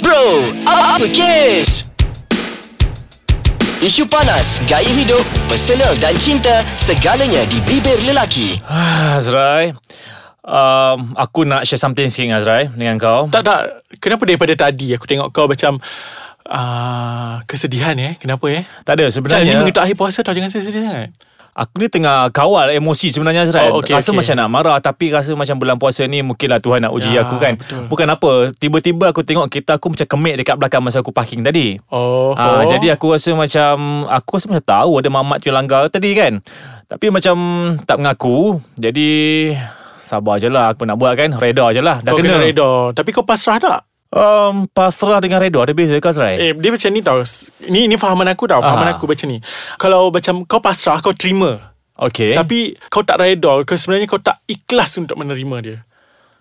Bro, apa kes? Isu panas, gaya hidup, personal dan cinta, segalanya di bibir lelaki. Ah, Azrai. Um, Aku nak share something sikit Azrai Dengan kau. Tak tak. Kenapa daripada tadi Aku tengok kau macam uh, Kesedihan eh? Kenapa eh? Tak ada Macam ni sebenarnya mengenai akhir puasa tau Jangan sedih sangat Aku ni tengah kawal emosi sebenarnya Azrai Oh, okey, Rasa okey. macam nak marah Tapi rasa macam bulan puasa ni Mungkinlah Tuhan nak uji Ya, aku kan betul. Bukan apa Tiba-tiba aku tengok Kita aku macam kemik dekat belakang Masa aku parking tadi Oh, Ah, oh. Jadi aku rasa macam Aku rasa macam tahu Ada mamat tu yang langgar tadi kan Tapi macam Tak mengaku Jadi Sabar je lah Aku nak buat kan Reda je lah Dah Kau kena, kena reda Tapi kau pasrah tak? Um, pasrah dengan reda Ada beza ke Azrai? Eh dia macam ni tau. Ni ni fahaman aku tau. Fahaman Ah. aku macam ni. Kalau macam kau pasrah Kau terima. Okay Tapi kau tak reda Kau sebenarnya kau tak ikhlas Untuk menerima dia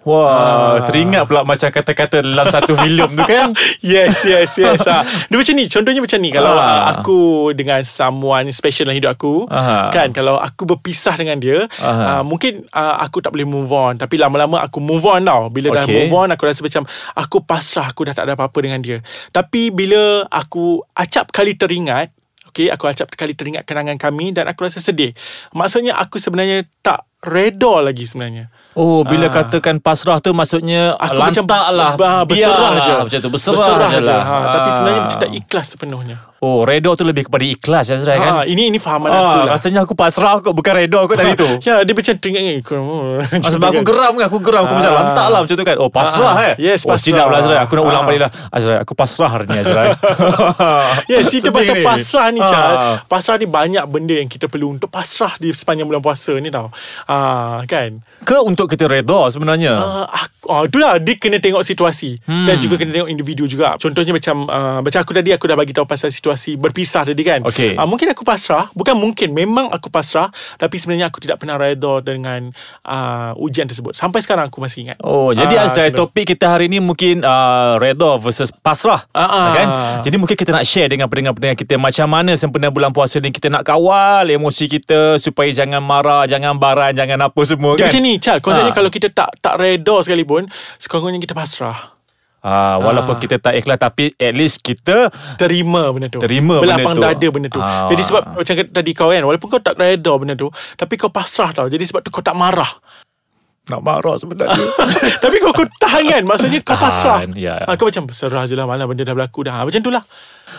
Wah, teringat pula macam kata-kata dalam satu filem tu kan. Yes yes yes ha. Dia macam ni Contohnya macam ni Kalau Ah. aku Dengan someone special dalam hidup aku Aha. Kan Kalau aku berpisah dengan dia uh. Mungkin uh, Aku tak boleh move on Tapi lama-lama aku move on tau Bila dah Okay. move on Aku rasa macam Aku pasrah Aku dah tak ada apa-apa dengan dia Tapi bila Aku acap kali teringat Okay, aku acap kali teringat kenangan kami dan aku rasa sedih. Maksudnya aku sebenarnya tak reda lagi sebenarnya. Oh, bila Ah. katakan pasrah tu maksudnya Aku lantak macam lah. berserah biarlah je. Macam tu, berserah, je lah. Ha, Tapi sebenarnya Ah. macam tak ikhlas sepenuhnya. Oh, reda tu lebih kepada ikhlas ya, Azrai kan? Ha, ini ini fahaman aku Ah, lah. rasanya aku pasrah kot bukan reda kot tadi tu. Ya, dia macam teringat ni. Ah, sebab aku geram kan Aku geram Aku macam Ah. lantak lah macam tu kan Oh pasrah Ah, eh yes, Oh pasrah. silap lah Azrai Aku nak ulang Ah. balik lah Azrai aku pasrah hari ni Azrai Yes, itu pasal ni. pasrah ni, Ah. Chal. Pasrah ni banyak benda yang kita perlu untuk pasrah di sepanjang bulan puasa ni tau. Ah, kan? Ke untuk kita reda sebenarnya Uh, aku, oh, itulah dia kena tengok situasi hmm. dan juga kena tengok individu juga. Contohnya macam uh, macam aku tadi aku dah bagi tahu pasal situasi berpisah tadi kan. Okey. Uh, mungkin aku pasrah, bukan mungkin memang aku pasrah tapi sebenarnya aku tidak pernah reda dengan uh, ujian tersebut. Sampai sekarang aku masih ingat. Oh, jadi Ah, Azrai sebab- topik kita hari ni mungkin uh, reda versus pasrah. Ah, ah. kan? Jadi mungkin kita nak share dengan pendengar-pendengar kita macam mana sempena bulan puasa ni kita nak kawal emosi kita supaya jangan marah, jangan baran, jangan apa semua Dia kan. macam ni Chal Konsepnya Ah. kalau kita tak tak reda sekalipun Sekurang-kurangnya kita pasrah Ah, walaupun Ah. kita tak ikhlas tapi at least kita Terima benda tu Terima benda Belapang tu. dada benda tu Ah. Jadi sebab Macam tadi kau kan Walaupun kau tak reda benda tu Tapi kau pasrah tau Jadi sebab tu kau tak marah nak marah sebenarnya. Tapi kau kau tahan kan Maksudnya kau pasrah ya. ha, Kau macam berserah je lah Malah benda dah berlaku dah ha, Macam tu lah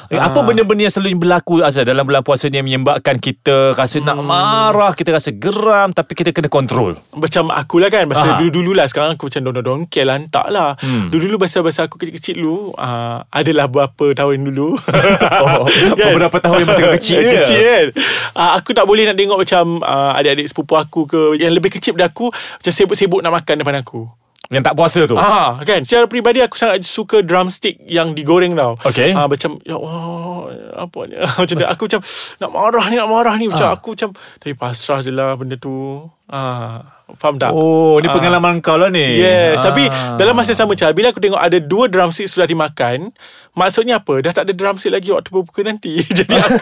Eh, apa benda-benda yang selalu berlaku Azhar dalam bulan puasa ni menyebabkan kita rasa nak Hmm. marah, kita rasa geram tapi kita kena kontrol. Macam aku lah kan Masa Ah. dulu-dulu lah Sekarang aku macam dongdong-dongkel Lantak lah Hmm. Dulu-dulu masa-masa aku kecil-kecil dulu uh, Adalah berapa tahun dulu Oh, beberapa tahun yang masa kau kecil ke? Kecil kan uh, Aku tak boleh nak tengok macam uh, Adik-adik sepupu aku ke Yang lebih kecil daripada aku Macam sibuk-sibuk nak makan depan aku Yang tak puasa tu. Ah, kan secara peribadi aku sangat suka drumstick yang digoreng tau. Okey. Ah, macam ya Allah, apa ni? macam tu. aku macam nak marah ni, nak marah ni macam Ah. aku macam tapi pasrah je lah benda tu. Ah, faham tak? Oh, ni Ah. pengalaman kau lah ni. Yes, Ah. tapi dalam masa sama Chal, bila aku tengok ada dua drumstick sudah dimakan, maksudnya apa? Dah tak ada drumstick lagi waktu berbuka nanti. jadi aku,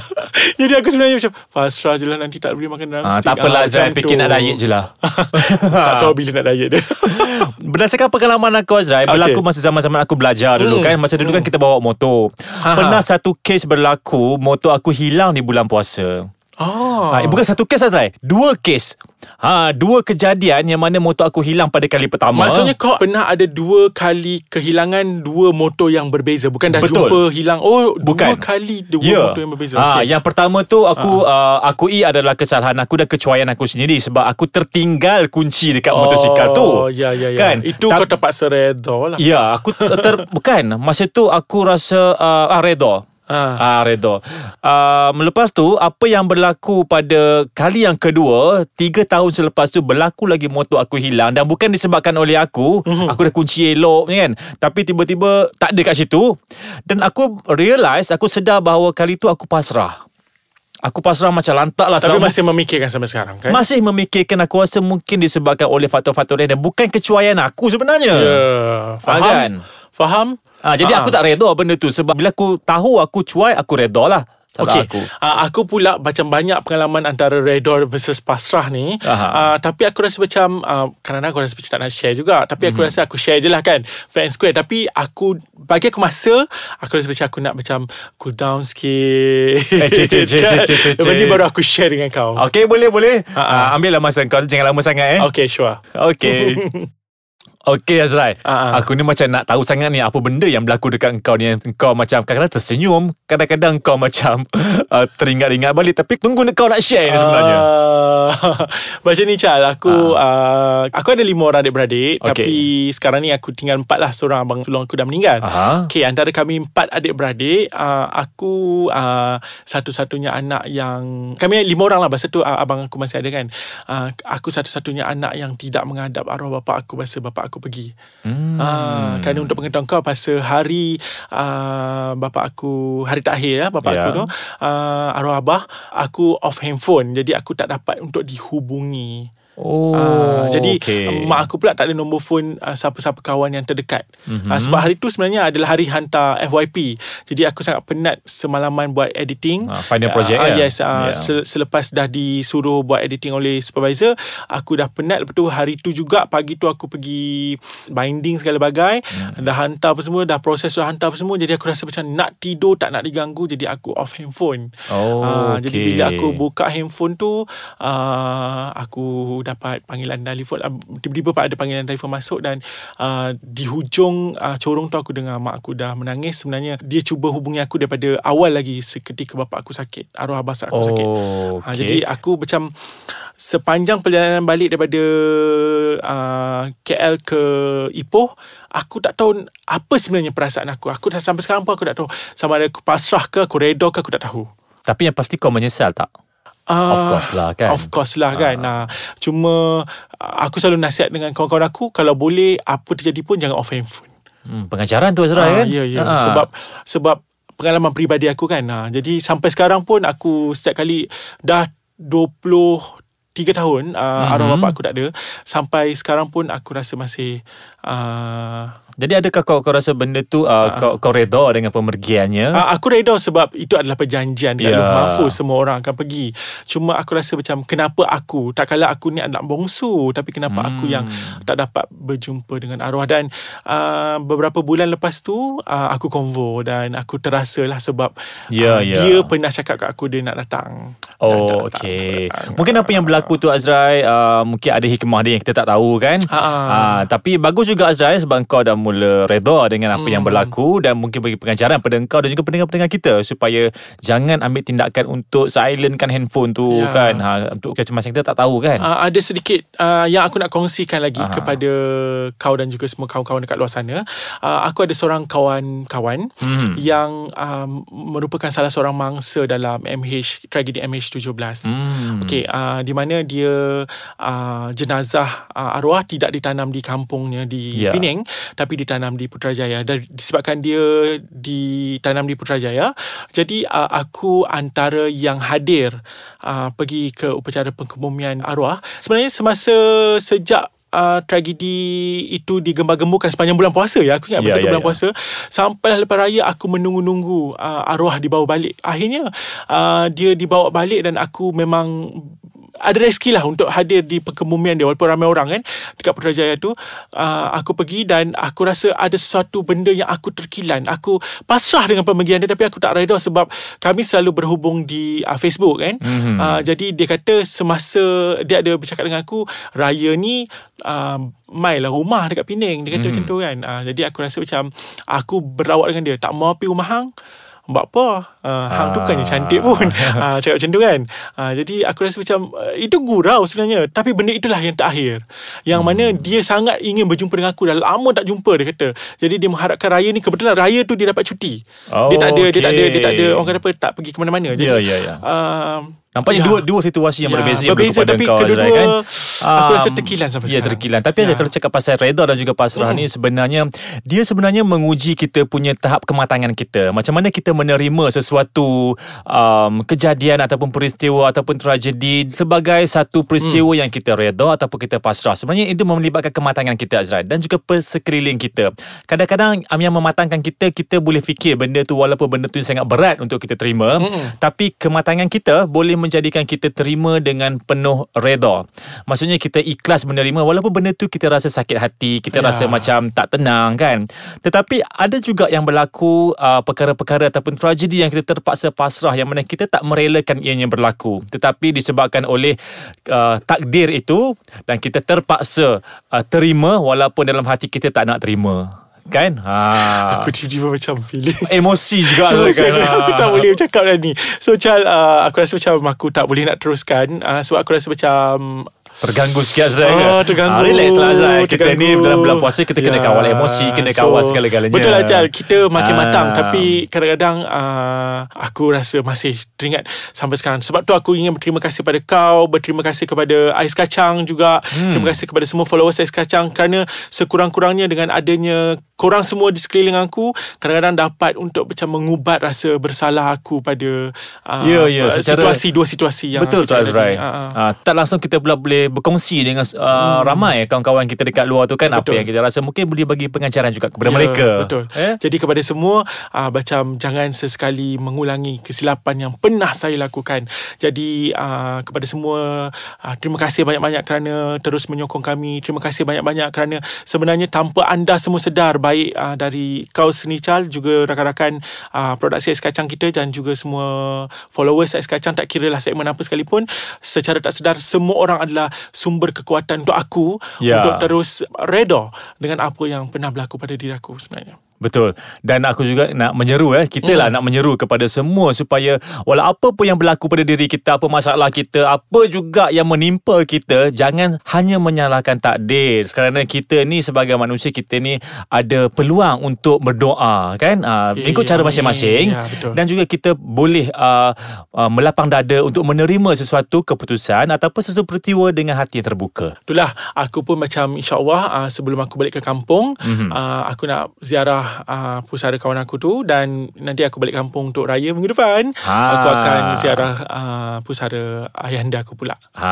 jadi aku sebenarnya macam pasrah je lah nanti tak boleh makan Ah, drumstick. tak apalah Ah, Azrai macam fikir nak diet je lah. tak tahu bila nak diet dia. Berdasarkan pengalaman aku Azrai Berlaku Okey. masa zaman-zaman aku belajar dulu Hmm. kan Masa dulu kan kita bawa motor Ha. Pernah satu kes berlaku Motor aku hilang di bulan puasa Oh. Ha, bukan satu kes Azrai Dua kes ha, Dua kejadian Yang mana motor aku hilang pada kali pertama Maksudnya kau pernah ada dua kali kehilangan dua motor yang berbeza. Bukan dah Betul. jumpa hilang. Oh, Bukan. dua kali dua Ya. motor yang berbeza. Ha, Okey. Yang pertama tu aku uh, akui adalah kesalahan aku dan kecuaian aku sendiri sebab aku tertinggal kunci dekat motosikal tu. Oh, ya, ya, ya. Kan? Itu Ta- kau terpaksa reda lah. Ya, aku ter, bukan masa tu aku rasa uh, ah reda. Ha. Ah reda. Um, lepas tu apa yang berlaku pada kali yang kedua, tiga tahun selepas tu berlaku lagi motor aku hilang dan bukan disebabkan oleh aku. Mhm. Aku dah kunci elok kan. Tapi tiba-tiba tak ada kat situ dan aku realise aku sedar bahawa kali tu aku pasrah. Aku pasrah macam lantak lah Tapi masih memikirkan sampai sekarang kan? masih memikirkan aku rasa mungkin disebabkan oleh faktor-faktor lain dan bukan kecuaian aku sebenarnya. Ya. Faham? kan? Faham? Ah, jadi Ah. aku tak reda benda tu sebab bila aku tahu aku cuai aku reda lah. Okay, aku. uh, aku pula macam banyak pengalaman antara Redor versus Pasrah ni. Aha. Uh, tapi aku rasa macam uh, kadang-kadang aku rasa macam tak nak share juga. Tapi aku Mhm. rasa aku share je lah kan. Fair and square. Tapi aku bagi aku masa aku rasa macam aku nak macam cool down sikit. Eh, cik, cik, cik, Kan? cik, cik, cik. Lepas ni baru aku share dengan kau. Okey, boleh, boleh. Ha, ha. Uh, ambillah masa kau tu, jangan lama sangat eh. Okay, sure. Okey. Okey Azrai. Ha. Aku ni macam nak tahu sangat ni Apa benda yang berlaku dekat kau ni. Yang kau macam kadang-kadang tersenyum Kadang-kadang kau macam uh, Teringat-ingat balik. Tapi tunggu kau nak share ni sebenarnya. Uh, macam ni Chal. Aku uh, Aku ada lima orang adik-beradik. Okey. Tapi sekarang ni aku tinggal empat lah. Seorang abang sulung aku dah meninggal. Aha. Okay antara kami empat adik-beradik uh, Aku uh, Satu-satunya anak yang Kami lima orang lah. Masa tu uh, abang aku masih ada kan. Uh, Aku satu-satunya anak yang Tidak menghadap arwah bapa aku Masa bapa aku pergi Hmm. Ah, kerana untuk pengetahuan kau pasal hari uh, bapa aku hari terakhir ya bapa Ya. aku tu uh, arwah abah aku off handphone jadi aku tak dapat untuk dihubungi. Oh Ah, jadi okay. mak aku pula tak ada nombor phone uh, siapa-siapa kawan yang terdekat. Mhm. Uh, sebab hari tu sebenarnya adalah hari hantar FYP. Jadi aku sangat penat semalaman buat editing. Ah, final project Ah, ya? Yes, uh, Ya. se- selepas dah disuruh buat editing oleh supervisor, aku dah penat. Lepas tu hari tu juga pagi tu aku pergi binding segala bagai. Hmm. Dah hantar apa semua, dah proses dah hantar apa semua. Jadi aku rasa macam nak tidur tak nak diganggu. Jadi aku off handphone. Oh Ah, okay. Jadi bila aku buka handphone tu uh, Aku dapat panggilan telefon uh, Tiba-tiba pak ada panggilan telefon masuk Dan uh, di hujung uh, corong tu aku dengar mak aku dah menangis Sebenarnya dia cuba hubungi aku daripada awal lagi Seketika bapa aku sakit Arwah abah aku Oh sakit okay. Ha, jadi aku macam sepanjang perjalanan balik daripada uh, KL ke Ipoh, aku tak tahu apa sebenarnya perasaan aku. Aku dah sampai sekarang pun aku tak tahu sama ada aku pasrah ke, aku redha ke, aku tak tahu. Tapi yang pasti kau menyesal tak? Uh, Of course lah, kan? Of course lah kan uh. Cuma uh, Aku selalu nasihat dengan kawan-kawan aku Kalau boleh Apa terjadi pun Jangan off handphone Hmm, pengajaran tu Azrai Ah, kan? Ya ya Ah. Sebab Sebab Pengalaman peribadi aku kan ha, Jadi sampai sekarang pun Aku setiap kali Dah 23 tahun uh, mm-hmm. Arwah bapak aku tak ada Sampai sekarang pun Aku rasa masih uh, Jadi adakah kau kau rasa benda tu uh, kau kau redha dengan pemergiannya? Uh, aku reda sebab itu adalah perjanjian dekat Ya. yeah. Mahfuz semua orang akan pergi. Cuma aku rasa macam kenapa aku tak kala aku ni anak bongsu tapi kenapa hmm. aku yang tak dapat berjumpa dengan arwah dan uh, beberapa bulan lepas tu uh, aku konvo dan aku terasa lah sebab Ya, uh, ya. dia pernah cakap kat aku dia nak datang. Dan tak Oh, datang, okey. tak datang. Mungkin apa yang berlaku tu Azrai uh, mungkin ada hikmah dia yang kita tak tahu kan. Ha. Uh, tapi bagus juga Azrai sebab kau dah mula redha dengan apa Hmm. yang berlaku dan mungkin bagi pengajaran pada kau dan juga pendengar-pendengar kita supaya jangan ambil tindakan untuk silentkan handphone tu Ya. kan. Ha untuk kecemasan kita tak tahu kan. Uh, ada sedikit uh, yang aku nak kongsikan lagi Aha. kepada kau dan juga semua kawan-kawan dekat luar sana. Uh, aku ada seorang kawan-kawan Hmm. yang um, merupakan salah seorang mangsa dalam MH tragedi MH17. Hmm. Okey, uh, di mana dia uh, jenazah uh, arwah tidak ditanam di kampungnya di Ya. Penang tapi ditanam di Putrajaya dan disebabkan dia ditanam di Putrajaya jadi uh, aku antara yang hadir uh, pergi ke upacara pengkebumian arwah sebenarnya semasa sejak Uh, tragedi itu digembar-gemburkan sepanjang bulan puasa ya. Aku ingat masa tu ya, bulan ya. puasa. Sampai lepas raya aku menunggu-nunggu uh, arwah dibawa balik. Akhirnya uh, dia dibawa balik dan aku memang ada rezeki lah untuk hadir di pengkebumian dia walaupun ramai orang kan dekat Putrajaya tu. Uh, aku pergi dan aku rasa ada sesuatu benda yang aku terkilan. Aku pasrah dengan pemergian dia tapi aku tak reda sebab kami selalu berhubung di uh, Facebook kan. Mhm. uh, jadi dia kata semasa dia ada bercakap dengan aku raya ni uh, mai lah rumah dekat Penang. Dia kata Mhm. macam tu kan. Uh, jadi aku rasa macam aku berawak dengan dia. Tak mau pergi rumah hang Buat apa uh, Hang tu bukannya cantik pun. Uh, Cakap macam tu kan. Uh, Jadi aku rasa macam uh, Itu gurau sebenarnya. Tapi benda itulah yang terakhir. Yang Hmm. mana dia sangat ingin berjumpa dengan aku. Dah lama tak jumpa dia kata. Jadi dia mengharapkan raya ni. Kebetulan raya tu dia dapat cuti. Oh, Dia tak ada Dia tak ada. Dia tak ada Orang kata apa Tak pergi ke mana-mana. Jadi Ya, ya, ya. uh, Nampaknya Ya. dua dua situasi yang Ya, berbeza, yang berbeza, tapi kau kedua-dua kan. aku rasa Um, terkilan sampai Ya sekarang. terkilan Tapi Ya. Kalau cakap pasal reda dan juga pasrah Hmm. ni Sebenarnya Dia sebenarnya menguji kita punya tahap kematangan kita Macam mana kita menerima sesuatu um, Kejadian ataupun peristiwa Ataupun tragedi Sebagai satu peristiwa Hmm. yang kita reda Ataupun kita pasrah Sebenarnya itu melibatkan kematangan kita Azrai Dan juga sekeliling kita Kadang-kadang um, yang mematangkan kita Kita boleh fikir benda tu Walaupun benda tu sangat berat untuk kita terima Mm-mm. tapi kematangan kita boleh menjadikan kita terima dengan penuh reda. Maksudnya kita ikhlas menerima walaupun benda tu kita rasa sakit hati, kita Ya. rasa macam tak tenang kan. Tetapi ada juga yang berlaku uh, perkara-perkara ataupun tragedi yang kita terpaksa pasrah yang mana kita tak merelakan ianya berlaku. Tetapi disebabkan oleh uh, takdir itu dan kita terpaksa uh, terima walaupun dalam hati kita tak nak terima. Kan? Ha. Aku tiba-tiba macam feeling emosi juga Emosi kan. aku, aku tak boleh bercakap dah ni So Chal uh, Aku rasa macam Aku tak boleh nak teruskan uh, Sebab aku rasa macam Terganggu sikit Ah, kan? terganggu. Ah, relax lah Kita Terganggu. ni dalam bulan puasa Kita kena Ya. kawal emosi Kena kawal So, segala-galanya Betul lah Jal Kita makin Ah. matang Tapi kadang-kadang uh, Aku rasa masih teringat Sampai sekarang Sebab tu aku ingin berterima kasih pada kau Berterima kasih kepada Ais Kacang juga Hmm. Terima kasih kepada semua followers Ais Kacang Kerana sekurang-kurangnya Dengan adanya Korang semua di sekeliling aku Kadang-kadang dapat Untuk macam mengubat Rasa bersalah aku Pada uh, Ya, ya, secara- Situasi Dua situasi yang Betul tu tadi. Ah, ah. uh, Tak langsung kita pula boleh berkongsi Dengan uh, ramai kawan-kawan kita dekat luar tu kan Apa Betul. yang kita rasa. Mungkin boleh bagi pengajaran juga kepada Ya, mereka. Betul. Eh? Jadi kepada semua uh, Macam jangan sesekali Mengulangi kesilapan yang pernah saya lakukan. Jadi uh, kepada semua uh, Terima kasih banyak-banyak kerana Terus menyokong kami. Terima kasih banyak-banyak kerana Sebenarnya tanpa anda semua sedar Baik uh, dari kau sendiri Chal Juga rakan-rakan uh, Produksi Ais Kacang kita Dan juga semua Followers Ais Kacang Tak kira lah segmen apa sekalipun. Secara tak sedar Semua orang adalah Sumber kekuatan untuk aku Ya. Untuk terus reda Dengan apa yang pernah berlaku pada diri aku sebenarnya Betul. Dan aku juga nak menyeru eh. Kita lah nak menyeru kepada semua Supaya Walau apa pun yang berlaku pada diri kita Apa masalah kita Apa juga yang menimpa kita Jangan hanya menyalahkan takdir. Kerana kita ni sebagai manusia Kita ni ada peluang untuk berdoa Kan? Uh, Eh, Mengikut cara masing-masing. Ya, betul. Dan juga kita boleh uh, uh, Melapang dada Untuk menerima sesuatu keputusan Ataupun sesuatu peristiwa Dengan hati yang terbuka. Itulah. Aku pun macam insyaAllah uh, sebelum aku balik ke kampung Mhm. uh, aku nak ziarah uh, pusara kawan aku tu dan nanti aku balik kampung untuk raya minggu depan Ha. aku akan ziarah uh, pusara ayahanda aku pula. ha,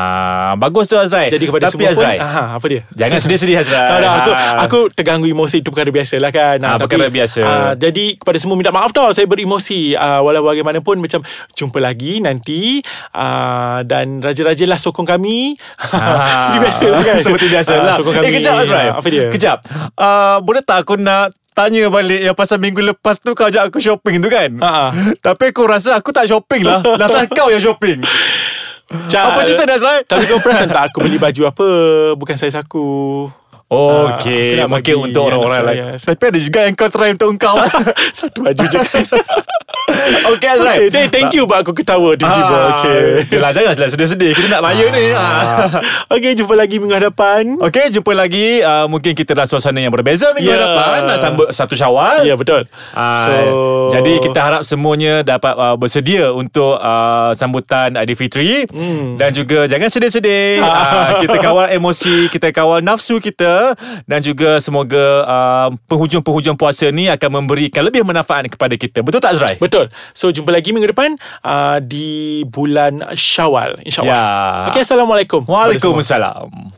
Bagus tu Azrai Jadi kepada Tapi semua Azrai pun uh, apa dia? Jangan sedih-sedih Azrai Tak, tak, aku Ha. aku terganggu emosi itu perkara biasa lah kan. Ah, perkara biasa. ah, jadi kepada semua minta maaf tau saya beremosi. Uh, walau bagaimanapun macam jumpa lagi nanti uh, dan raja-raja lah sokong kami. Ah. Seperti biasa lah kan. Seperti biasa Ah, lah sokong Eh kami. kejap Azrai Ah, Apa dia? Kejap uh, Boleh tak aku nak Tanya balik Yang pasal minggu lepas tu Kau ajak aku shopping tu kan? Ha, ha. Tapi aku rasa Aku tak shopping lah. Datang kau yang shopping. Chal. Apa cerita Azrai Tapi kau perasan tak aku beli baju apa? Bukan saiz aku Okay Ah, aku nak Mungkin bagi untuk orang-orang saya, lain. yes. Tapi ada juga yang kau try untuk kau Satu baju je. Kan Okay Azrai okay, Thank you buat aku ketawa Tiba-tiba Ah, Okay. Yelah janganlah sedih-sedih Kita nak raya ni. Ah. Okay jumpa lagi minggu hadapan. Okay jumpa lagi. Uh, Mungkin kita dah suasana yang berbeza Minggu Ya. hadapan. Nak sambut satu syawal. Ya betul. Ah, So jadi kita harap semuanya dapat uh, bersedia untuk uh, sambutan Aidilfitri Hmm. dan juga jangan sedih-sedih. uh, kita kawal emosi, kita kawal nafsu kita dan juga semoga uh, penghujung-penghujung puasa ni akan memberikan lebih manfaat kepada kita. Betul tak Azrai? Betul So jumpa lagi minggu depan uh, Di bulan Syawal InsyaAllah Ya. Okay Assalamualaikum. Waalaikumsalam.